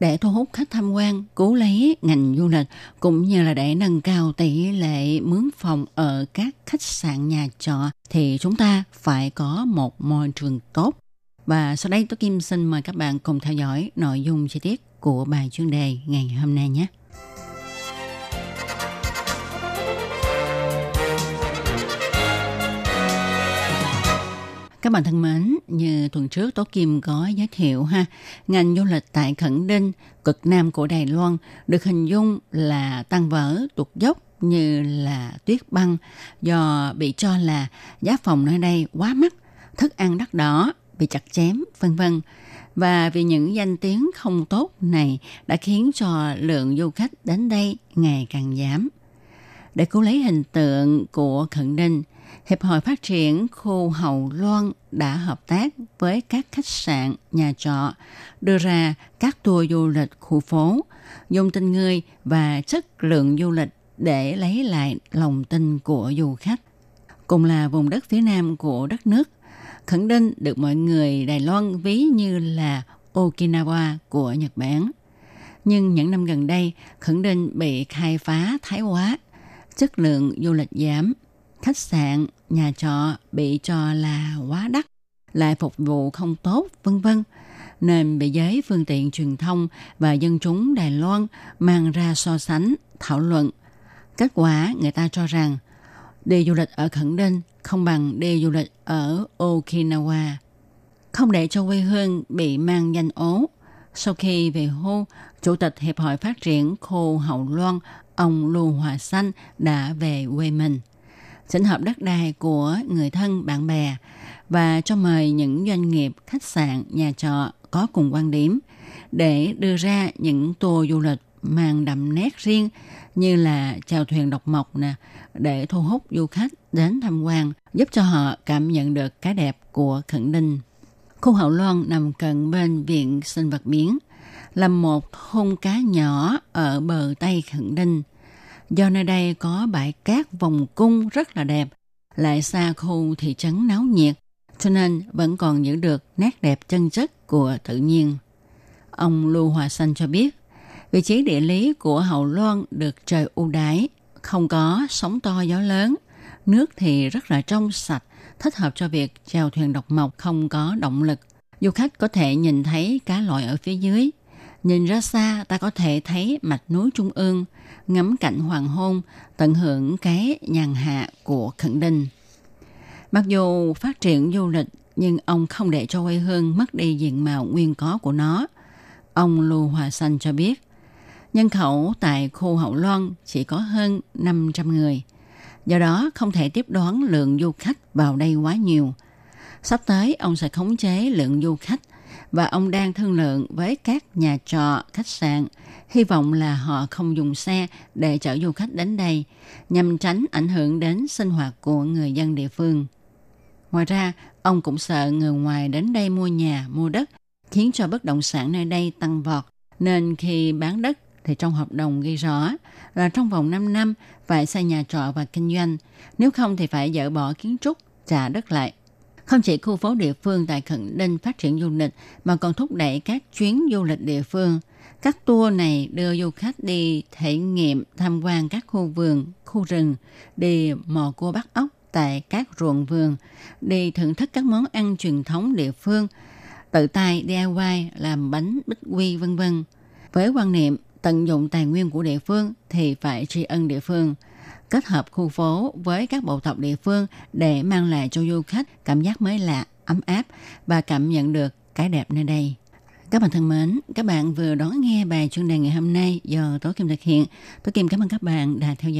để thu hút khách tham quan, cứu lấy ngành du lịch cũng như là để nâng cao tỷ lệ mướn phòng ở các khách sạn nhà trọ thì chúng ta phải có một môi trường tốt. Và sau đây tôi Kim xin mời các bạn cùng theo dõi nội dung chi tiết của bài chuyên đề ngày hôm nay nhé. Các bạn thân mến, như tuần trước Tố Kim có giới thiệu ha, ngành du lịch tại Khẩn Đinh, cực nam của Đài Loan được hình dung là tăng vỡ tuột dốc như là tuyết băng do bị cho là giá phòng nơi đây quá mắc, thức ăn đắt đỏ, bị chặt chém, vân vân. Và vì những danh tiếng không tốt này đã khiến cho lượng du khách đến đây ngày càng giảm. Để cứu lấy hình tượng của Khẩn Đinh, Hiệp hội Phát triển khu Hậu Loan đã hợp tác với các khách sạn, nhà trọ, đưa ra các tour du lịch khu phố, dùng tình người và chất lượng du lịch để lấy lại lòng tin của du khách. Cùng là vùng đất phía nam của đất nước, khẳng định được mọi người Đài Loan ví như là Okinawa của Nhật Bản. Nhưng những năm gần đây, khẳng định bị khai phá thái quá, chất lượng du lịch giảm – khách sạn, nhà trọ bị cho là quá đắt, lại phục vụ không tốt, vân vân nên bị giới phương tiện truyền thông và dân chúng Đài Loan mang ra so sánh, thảo luận. Kết quả người ta cho rằng đi du lịch ở Khẩn Đinh không bằng đi du lịch ở Okinawa. Không để cho quê hương bị mang danh ố. Sau khi về hưu, Chủ tịch Hiệp hội Phát triển Khô Hậu Loan, ông Lưu Hòa Xanh đã về quê mình chỉnh hợp đất đai của người thân bạn bè và cho mời những doanh nghiệp, khách sạn, nhà trọ có cùng quan điểm để đưa ra những tour du lịch mang đậm nét riêng như là chèo thuyền độc mộc nè để thu hút du khách đến tham quan giúp cho họ cảm nhận được cái đẹp của Khẩn Ninh. Khu Hậu Loan nằm cận bên Viện Sinh vật biển là một thôn cá nhỏ ở bờ Tây Khẩn Ninh – Do nơi đây có bãi cát vòng cung rất là đẹp, lại xa khu thị trấn náo nhiệt, cho nên vẫn còn giữ được nét đẹp chân chất của tự nhiên. Ông Lưu Hòa Xanh cho biết, vị trí địa lý của Hậu Loan được trời ưu đãi, không có sóng to gió lớn, nước thì rất là trong sạch, thích hợp cho việc chèo thuyền độc mộc không có động lực. Du khách có thể nhìn thấy cá lội ở phía dưới. Nhìn ra xa ta có thể thấy mạch núi Trung ương, ngắm cảnh hoàng hôn, tận hưởng cái nhàn hạ của Khẩn Đinh. Mặc dù phát triển du lịch, nhưng ông không để cho quê hương mất đi diện mạo nguyên có của nó. Ông Lưu Hòa Xanh cho biết, nhân khẩu tại khu Hậu Loan chỉ có hơn 500 người. Do đó không thể tiếp đoán lượng du khách vào đây quá nhiều. Sắp tới ông sẽ khống chế lượng du khách và ông đang thương lượng với các nhà trọ, khách sạn hy vọng là họ không dùng xe để chở du khách đến đây nhằm tránh ảnh hưởng đến sinh hoạt của người dân địa phương. Ngoài ra, ông cũng sợ người ngoài đến đây mua nhà, mua đất, khiến cho bất động sản nơi đây tăng vọt. Nên khi bán đất thì trong hợp đồng ghi rõ là trong vòng 5 năm phải xây nhà trọ và kinh doanh, nếu không thì phải dỡ bỏ kiến trúc, trả đất lại. Không chỉ khu phố địa phương tại Khẩn Đinh phát triển du lịch mà còn thúc đẩy các chuyến du lịch địa phương – các tour này đưa du khách đi thể nghiệm tham quan các khu vườn, khu rừng, đi mò cua bắt ốc tại các ruộng vườn, đi thưởng thức các món ăn truyền thống địa phương, tự tay DIY làm bánh bích quy vân vân. Với quan niệm tận dụng tài nguyên của địa phương thì phải tri ân địa phương, kết hợp khu phố với các bộ tộc địa phương để mang lại cho du khách cảm giác mới lạ, ấm áp và cảm nhận được cái đẹp nơi đây. Các bạn thân mến, các bạn vừa đón nghe bài chuyên đề ngày hôm nay do Tố Kim thực hiện. Tố Kim cảm ơn các bạn đã theo dõi.